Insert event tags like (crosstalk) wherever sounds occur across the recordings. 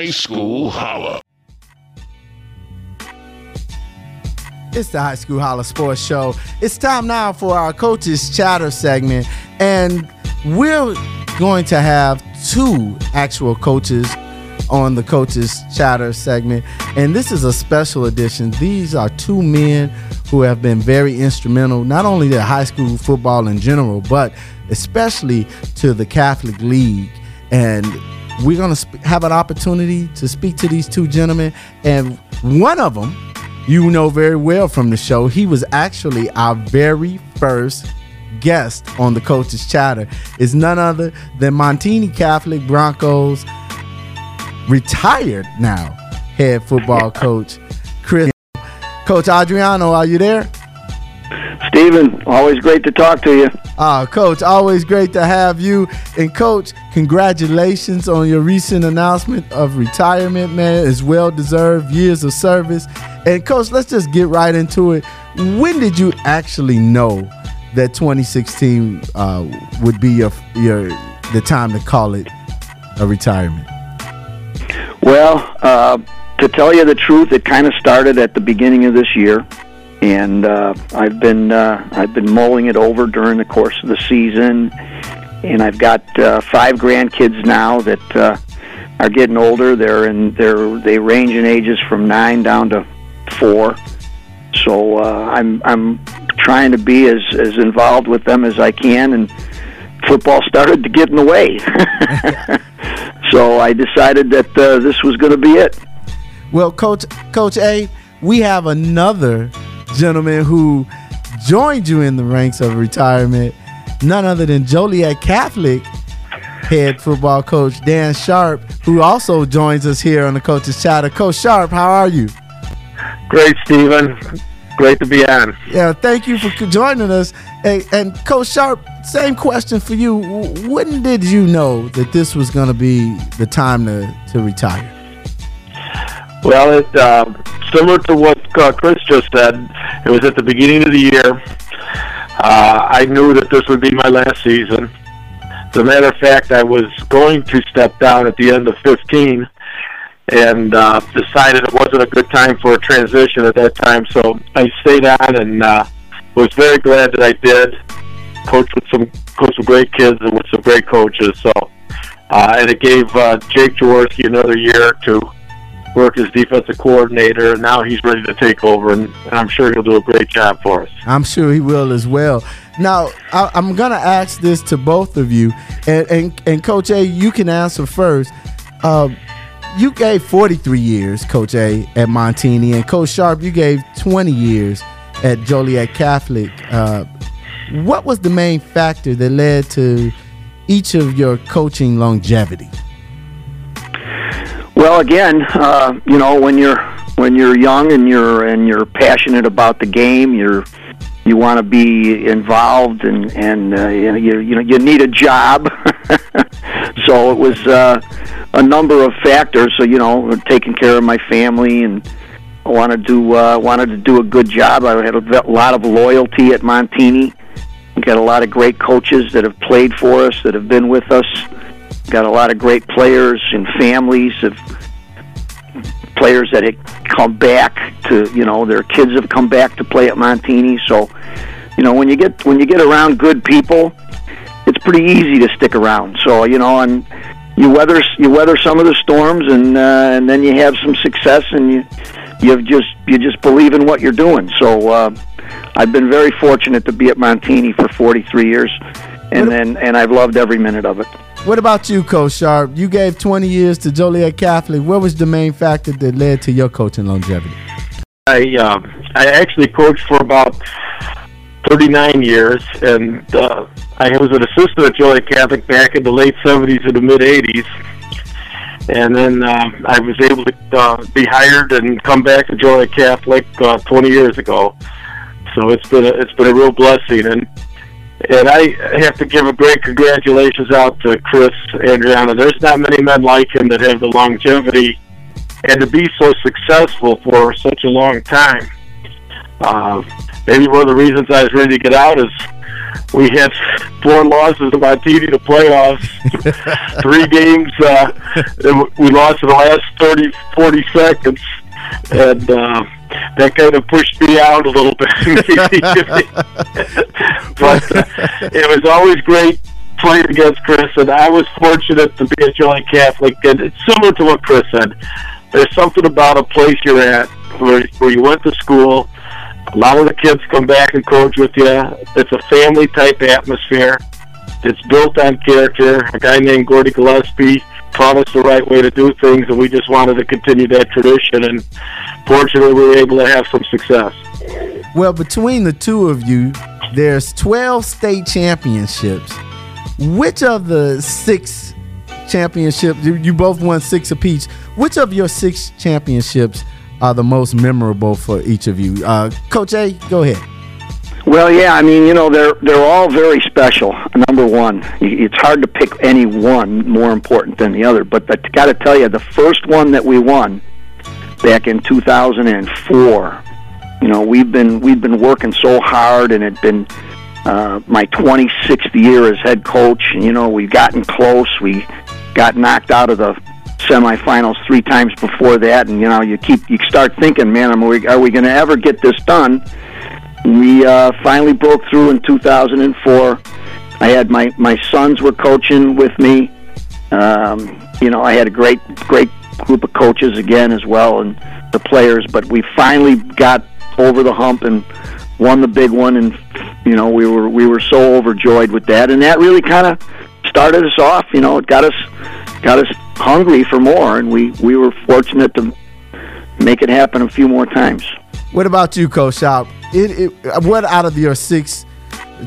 High School Holla. It's the High School Holla Sports Show. It's time now for our coaches chatter segment, and we're going to have two actual coaches on the coaches chatter segment, and this is a special edition. These are two men who have been very instrumental, not only to high school football in general, but especially to the Catholic League. And we're going to sp- have an opportunity to speak to these two gentlemen, and one of them you know very well from the show. He was actually our very first guest on the coaches chatter is none other than Montini Catholic Broncos retired now head football coach Chris Coach Andriano, are you there? Stephen, always great to talk to you. Uh, Coach, always great to have you. And Coach, congratulations on your recent announcement of retirement, man. It's well deserved years of service. And Coach, let's just get right into it. When did you actually know that 2016 uh, would be your your the time to call it a retirement? Well, uh, to tell you the truth, it kind of started at the beginning of this year and uh, I've been uh, I've been mulling it over during the course of the season, and I've got uh, five grandkids now that uh, are getting older. They're in they're they range in ages from nine down to four. So uh, I'm I'm trying to be as as involved with them as I can, and football started to get in the way. (laughs) so I decided that uh, this was going to be it. Well, Coach Coach A, we have another gentleman who joined you in the ranks of retirement, none other than Joliet Catholic head football coach Dan Sharp, who also joins us here on the Coaches Chatter. Coach Sharp, how are you? Great, Stephen. Great to be on. Yeah, thank you for joining us. And, and Coach Sharp, same question for you. When did you know that this was going to be the time to, to retire? Well, it uh, similar to what uh, Chris just said. It was at the beginning of the year. Uh, I knew that this would be my last season. As a matter of fact, I was going to step down at the end of 15 and uh, decided it wasn't a good time for a transition at that time. So I stayed on and uh, was very glad that I did. Coached with some coach with great kids and with some great coaches. So uh, and it gave uh, Jake Jaworski another year to work as defensive coordinator, and now he's ready to take over, and, and, I'm sure he'll do a great job for us. I'm sure he will as well. Now, I, am going to ask this to both of you, and, and, and Coach A, you can answer first. Uh, you gave 43 years, Coach A, at Montini, and Coach Sharp, you gave 20 years at Joliet Catholic. Uh, what was the main factor that led to each of your coaching longevity? Well, again, uh, you know, when you're when you're young and you're and you're passionate about the game, you're you want to be involved and and uh, you you know you need a job. (laughs) so it was uh, a number of factors. So you know, taking care of my family and I wanted to uh, wanted to do a good job. I had a lot of loyalty at Montini. We got a lot of great coaches that have played for us, that have been with us got a lot of great players and families of players that have come back to you know their kids have come back to play at Montini. So you know when you get when you get around good people, it's pretty easy to stick around. So you know and you weather you weather some of the storms and uh, and then you have some success and you you just you just believe in what you're doing. So uh, I've been very fortunate to be at Montini for 43 years, and then and I've loved every minute of it. What about you, Coach Sharp? You gave 20 years to Joliet Catholic. What was the main factor that led to your coaching longevity? I uh, I actually coached for about 39 years, and uh, I was an assistant at Joliet Catholic back in the late 70s and the mid 80s. And then uh, I was able to uh, be hired and come back to Joliet Catholic uh, 20 years ago. So it's been a, it's been a real blessing, and and I have to give a great congratulations out to Chris Andriano. There's not many men like him that have the longevity and to be so successful for such a long time. Uh, maybe one of the reasons I was ready to get out is we had four losses of TV to playoffs, (laughs) three games. Uh, we lost in the last 30, 40 seconds, and uh, that kind of pushed me out a little bit. (laughs) (laughs) but uh, it was always great playing against Chris, and I was fortunate to be a Joliet Catholic. And it's similar to what Chris said. There's something about a place you're at where, where you went to school a lot of the kids come back and coach with you. It's a family type atmosphere. It's built on character. A guy named Gordie Gillespie taught us the right way to do things, and we just wanted to continue that tradition. And fortunately, we were able to have some success. Well, between the two of you, there's 12 state championships. Which of the six championships, you both won six apiece, which of your six championships are the most memorable for each of you? Uh, Coach A, go ahead. Well, yeah, I mean, you know, they're they're all very special. Number one, it's hard to pick any one more important than the other. But I got to tell you, the first one that we won back in 2004, you know, we've been we've been working so hard, and it's been uh, my 26th year as head coach. And you know, we've gotten close. We got knocked out of the semifinals three times before that, and you know you keep you start thinking, man, are we, are we going to ever get this done? We uh, finally broke through in 2004. I had my my sons were coaching with me. Um, you know, I had a great great group of coaches again as well, and the players. But we finally got over the hump and won the big one, and you know we were we were so overjoyed with that, and that really kind of started us off. You know, it got us got us hungry for more, and we we were fortunate to make it happen a few more times. What about you, Coach? It, it, what out of your six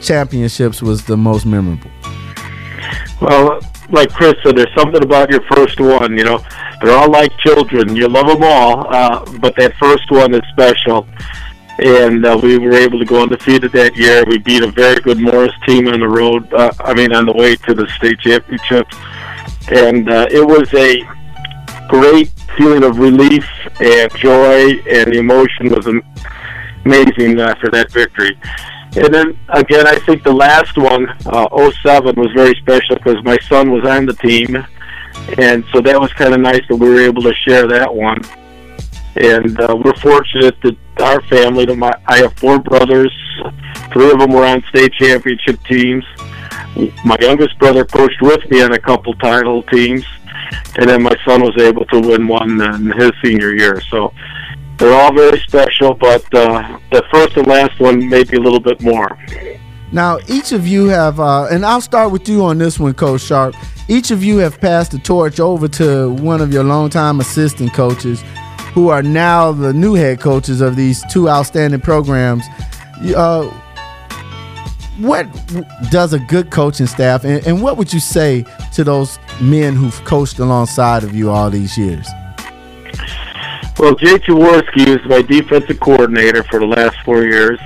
championships was the most memorable? Well, like Chris said, there's something about your first one. You know, they're all like children. You love them all, uh, but that first one is special. And uh, we were able to go undefeated that year. We beat a very good Morris team on the road. Uh, I mean, on the way to the state championships and uh, it was a great feeling of relief and joy, and the emotion was amazing after that victory. And then again, I think the last one, uh, 07, was very special because my son was on the team, and so that was kind of nice that we were able to share that one. And uh, we're fortunate that our family, my, I have four brothers, three of them were on state championship teams my youngest brother coached with me on a couple title teams, and then my son was able to win one in his senior year. So they're all very special, but uh, the first and last one maybe a little bit more. Now, each of you have, uh, and I'll start with you on this one, Coach Sharp. Each of you have passed the torch over to one of your longtime assistant coaches, who are now the new head coaches of these two outstanding programs. Uh, what does a good coaching staff, and, and what would you say to those men who've coached alongside of you all these years? Well, Jay Jaworski is my defensive coordinator for the last four years.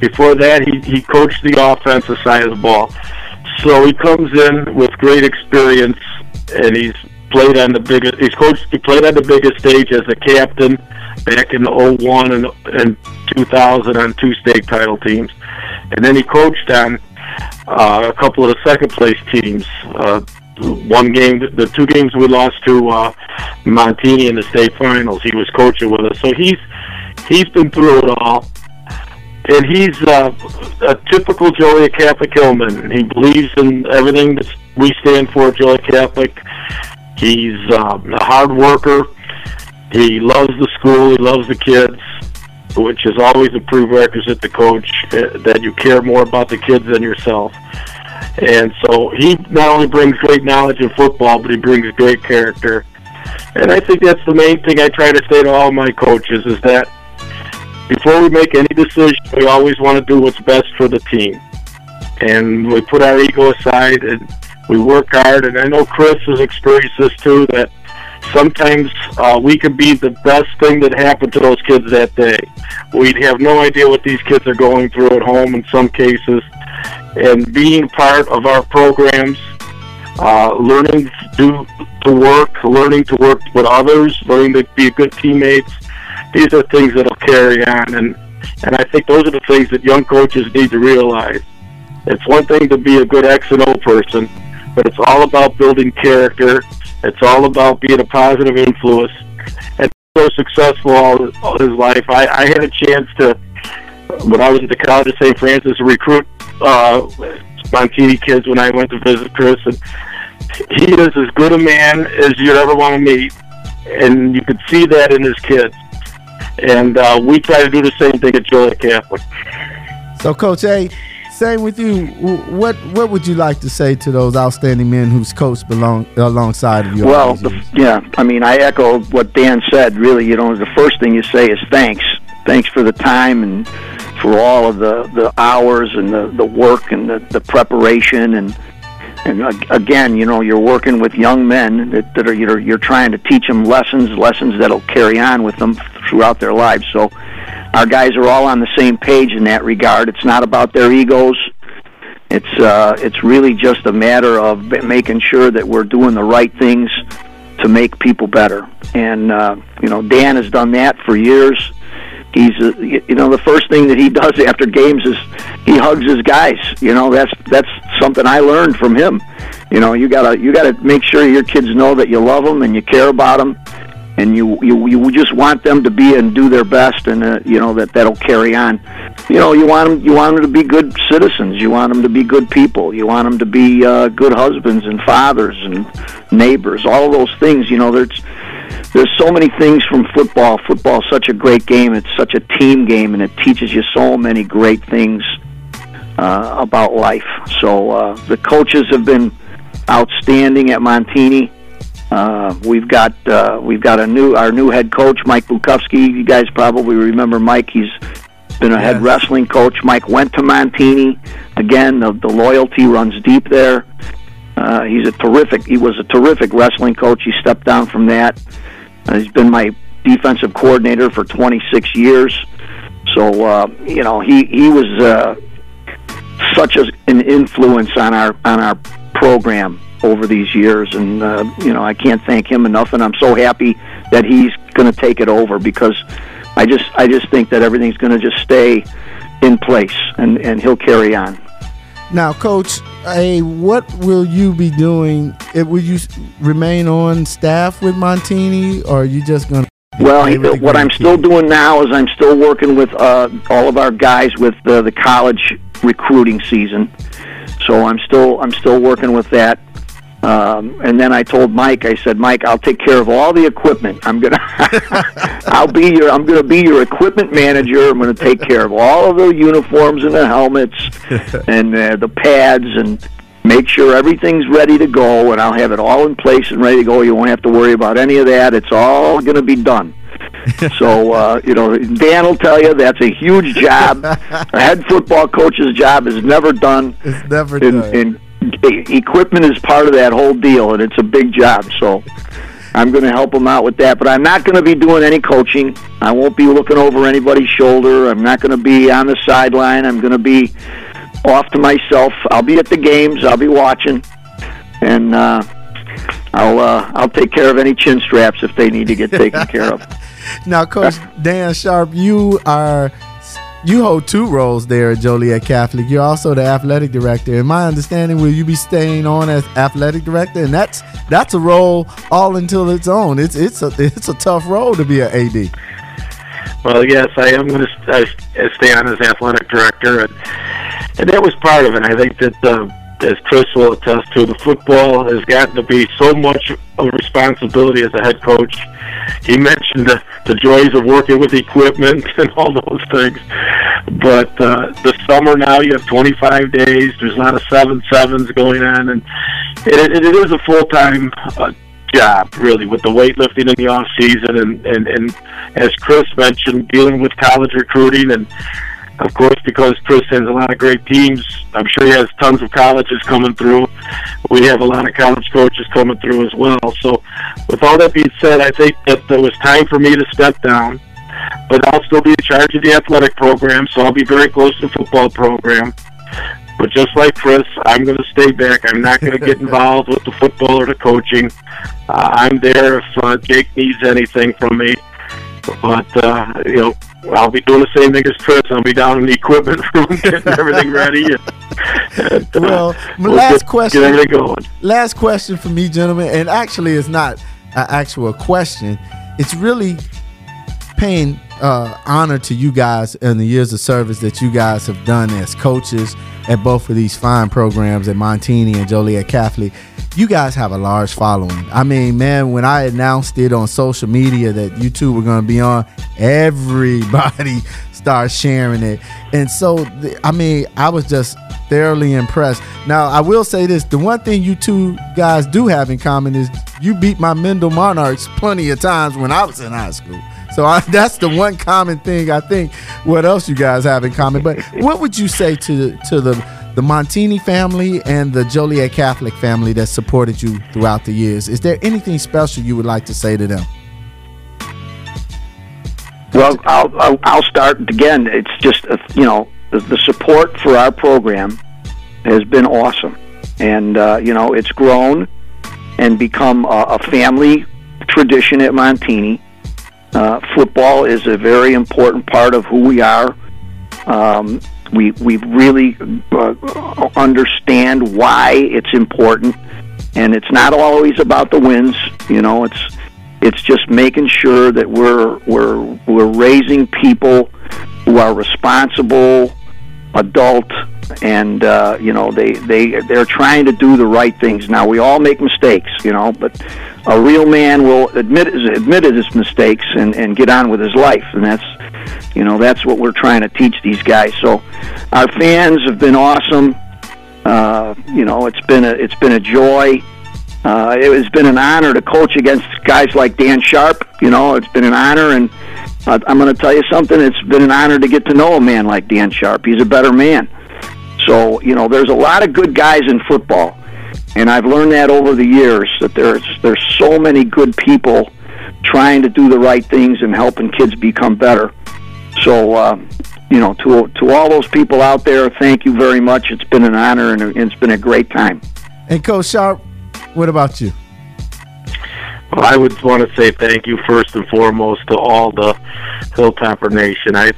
Before that, he, he coached the offensive side of the ball. So he comes in with great experience, and he's played on the biggest. He's coached. He played on the biggest stage as a captain back in 01 and, and 2000 on two state title teams and then he coached on uh, a couple of the second place teams. Uh, one game, the two games we lost to uh, Montini in the state finals, he was coaching with us. So he's he's been through it all, and he's uh, a typical Joliet Catholic Hillman. He believes in everything that we stand for, Joliet Catholic. He's um, a hard worker. He loves the school. He loves the kids which is always a prerequisite to coach uh, that you care more about the kids than yourself. And so he not only brings great knowledge in football, but he brings great character. And I think that's the main thing I try to say to all my coaches is that before we make any decision, we always want to do what's best for the team. And we put our ego aside and we work hard. And I know Chris has experienced this too, that sometimes uh, we could be the best thing that happened to those kids that day. We'd have no idea what these kids are going through at home in some cases. And being part of our programs, uh, learning to, do, to work, learning to work with others, learning to be good teammates, these are things that'll carry on. And, and I think those are the things that young coaches need to realize. It's one thing to be a good X and O person, but it's all about building character. It's all about being a positive influence. And so successful all, all his life. I, I had a chance to, when I was at the College of St. Francis, recruit uh, Montini kids when I went to visit Chris. And he is as good a man as you'd ever want to meet. And you could see that in his kids. And uh, we try to do the same thing at Joliet Catholic. So, Coach A, same with you. What what would you like to say to those outstanding men whose coach belong alongside of you? Well, the, yeah, I mean, I echo what Dan said. Really, you know, the first thing you say is thanks. Thanks for the time and for all of the, the hours and the, the work and the, the preparation and and again, you know, you're working with young men that, that are you're you're trying to teach them lessons, lessons that'll carry on with them throughout their lives. So our guys are all on the same page in that regard. It's not about their egos. It's uh, it's really just a matter of making sure that we're doing the right things to make people better. And uh, you know, Dan has done that for years. He's uh, you know the first thing that he does (laughs) after games is he hugs his guys. You know that's that's something I learned from him. You know you gotta you gotta make sure your kids know that you love them and you care about them and you you you just want them to be and do their best, and uh, you know that that'll carry on. You know, you want them you want them to be good citizens. You want them to be good people. You want them to be uh, good husbands and fathers and neighbors. All of those things. You know, there's there's so many things from football. Football is such a great game. It's such a team game, and it teaches you so many great things uh, about life. So uh, the coaches have been outstanding at Montini. Uh, we've got uh, we've got a new our new head coach Mike Bukowski. You guys probably remember Mike. He's been a head wrestling coach. Mike went to Montini. Again, the, the loyalty runs deep there. Uh, he's a terrific. He was a terrific wrestling coach. He stepped down from that. Uh, he's been my defensive coordinator for 26 years. So uh, you know he he was uh, such a, an influence on our on our program over these years, and uh, you know I can't thank him enough, and I'm so happy that he's going to take it over because I just I just think that everything's going to just stay in place, and and he'll carry on. Now, Coach, hey, what will you be doing? Will you remain on staff with Montini, or are you just going to? Well, what I'm still doing now is I'm still working with uh, all of our guys with the college recruiting season. So I'm still I'm still working with that. Um, and then I told Mike, I said, Mike, I'll take care of all the equipment. I'm gonna, (laughs) I'll be your, I'm gonna be your equipment manager. I'm gonna take care of all of the uniforms and the helmets (laughs) and uh, the pads and make sure everything's ready to go. And I'll have it all in place and ready to go. You won't have to worry about any of that. It's all gonna be done. (laughs) so uh, you know, Dan will tell you that's a huge job. a head football coach's job is never done. It's never in, done. In, equipment is part of that whole deal, and it's a big job. So I'm going to help them out with that. But I'm not going to be doing any coaching. I won't be looking over anybody's shoulder. I'm not going to be on the sideline. I'm going to be off to myself. I'll be at the games. I'll be watching, and uh, I'll uh, I'll take care of any chin straps if they need to get taken care of. (laughs) Now, Coach (laughs) Dan Sharp, you are you hold two roles there at Joliet Catholic. You're also the athletic director. In my understanding, will you be staying on as athletic director? And that's that's a role all until its own. It's it's a it's a tough role to be an AD. Well, yes, I am going to stay on as athletic director, and, and that was part of it. I think that. Uh, as Chris will attest to, the football has gotten to be so much of responsibility as a head coach. He mentioned the, the joys of working with equipment (laughs) and all those things. But uh, the summer now, you have 25 days. There's not a seven sevens going on, and it, it, it is a full time uh, job, really, with the weightlifting in the off season, and, and and as Chris mentioned, dealing with college recruiting and of course, because Chris has a lot of great teams, I'm sure he has tons of colleges coming through. We have a lot of college coaches coming through as well. So, with all that being said, I think that there was time for me to step down, but I'll still be in charge of the athletic program, so I'll be very close to the football program. But just like Chris, I'm going to stay back. I'm not going to get (laughs) involved with the football or the coaching. Uh, I'm there if uh, Jake needs anything from me. But uh, you know, I'll be doing the same thing as Chris. I'll be down in the equipment (laughs) room getting everything ready. And, uh, well, my last get, question. Get everything going. Last question for me, gentlemen, and actually, it's not an actual question. It's really paying uh, honor to you guys and the years of service that you guys have done as coaches at both of these fine programs at Montini and Joliet Catholic. You guys have a large following. I mean, man, when I announced it on social media that you two were going to be on, everybody (laughs) started sharing it. And so, I mean, I was just thoroughly impressed. Now, I will say this the one thing you two guys do have in common is you beat my Mendel Monarchs plenty of times when I was in high school. So I, (laughs) that's the one common thing I think. What else you guys have in common? But what would you say to to the the Montini family and the Joliet Catholic family that supported you throughout the years? Is there anything special you would like to say to them? Well, I'll I'll, start again. It's just uh, you know the, support for our program has been awesome, and uh, you know it's grown and become a, a family tradition at Montini uh, football is a very important part of who we are. Um, we we really uh, understand why it's important, and it's not always about the wins. You know, it's it's just making sure that we're we're we're raising people who are responsible, adult, and uh, you know they they they're trying to do the right things. Now we all make mistakes, you know, but a real man will admit admit his mistakes and and get on with his life, and that's you know that's what we're trying to teach these guys. So our fans have been awesome. Uh, you know, it's been a it's been a joy. Uh, it has been an honor to coach against guys like Dan Sharp. You know, it's been an honor, and uh, I'm going to tell you something. It's been an honor to get to know a man like Dan Sharp. He's a better man. So you know, there's a lot of good guys in football and I've learned that over the years that there's there's so many good people trying to do the right things and helping kids become better. So, uh, you know, to to all those people out there, thank you very much. It's been an honor and it's been a great time. And Coach Sharp, what about you? Well, I would want to say thank you first and foremost to all the Hilltopper Nation. I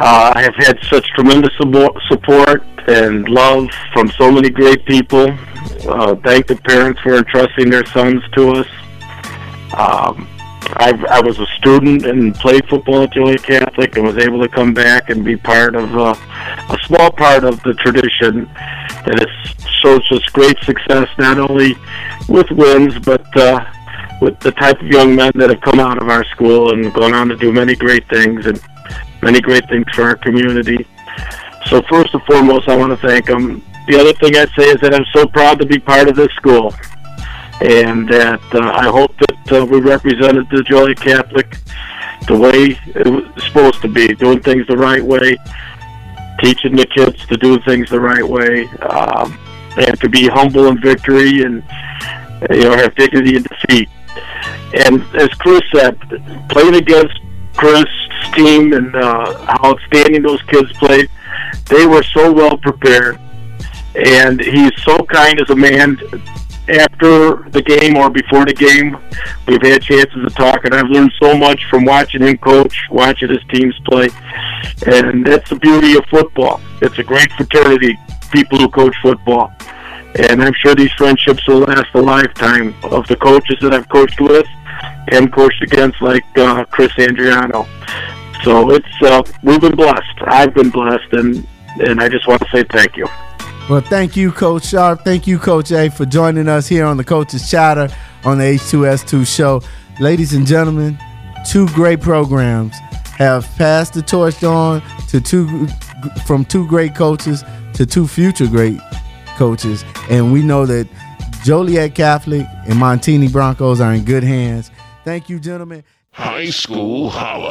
uh, I have had such tremendous support and love from so many great people. Uh, thank the parents for entrusting their sons to us. Um, I, I was a student and played football at Joliet Catholic and was able to come back and be part of uh, a small part of the tradition that has shows us great success not only with wins but uh, with the type of young men that have come out of our school and gone on to do many great things and many great things for our community. So first and foremost, I want to thank them. The other thing I'd say is that I'm so proud to be part of this school, and that uh, I hope that uh, we represented the Joliet Catholic the way it was supposed to be, doing things the right way, teaching the kids to do things the right way, um, and to be humble in victory and you know have dignity in defeat. And as Chris said, playing against Chris' team and uh, how outstanding those kids played they were so well prepared, and he's so kind as a man. After the game or before the game, we've had chances to talk, and I've learned so much from watching him coach, watching his teams play, and that's the beauty of football. It's a great fraternity, people who coach football, and I'm sure these friendships will last a lifetime of the coaches that I've coached with and coached against, like uh, Chris Andriano. So it's uh, we've been blessed. I've been blessed, and and I just want to say thank you. Well, thank you, Coach Sharp. Thank you, Coach A, for joining us here on the Coaches Chatter on the H2S2 show. Ladies and gentlemen, two great programs have passed the torch on to two from two great coaches to two future great coaches, and we know that Joliet Catholic and Montini Broncos are in good hands. Thank you, gentlemen. High School Holla.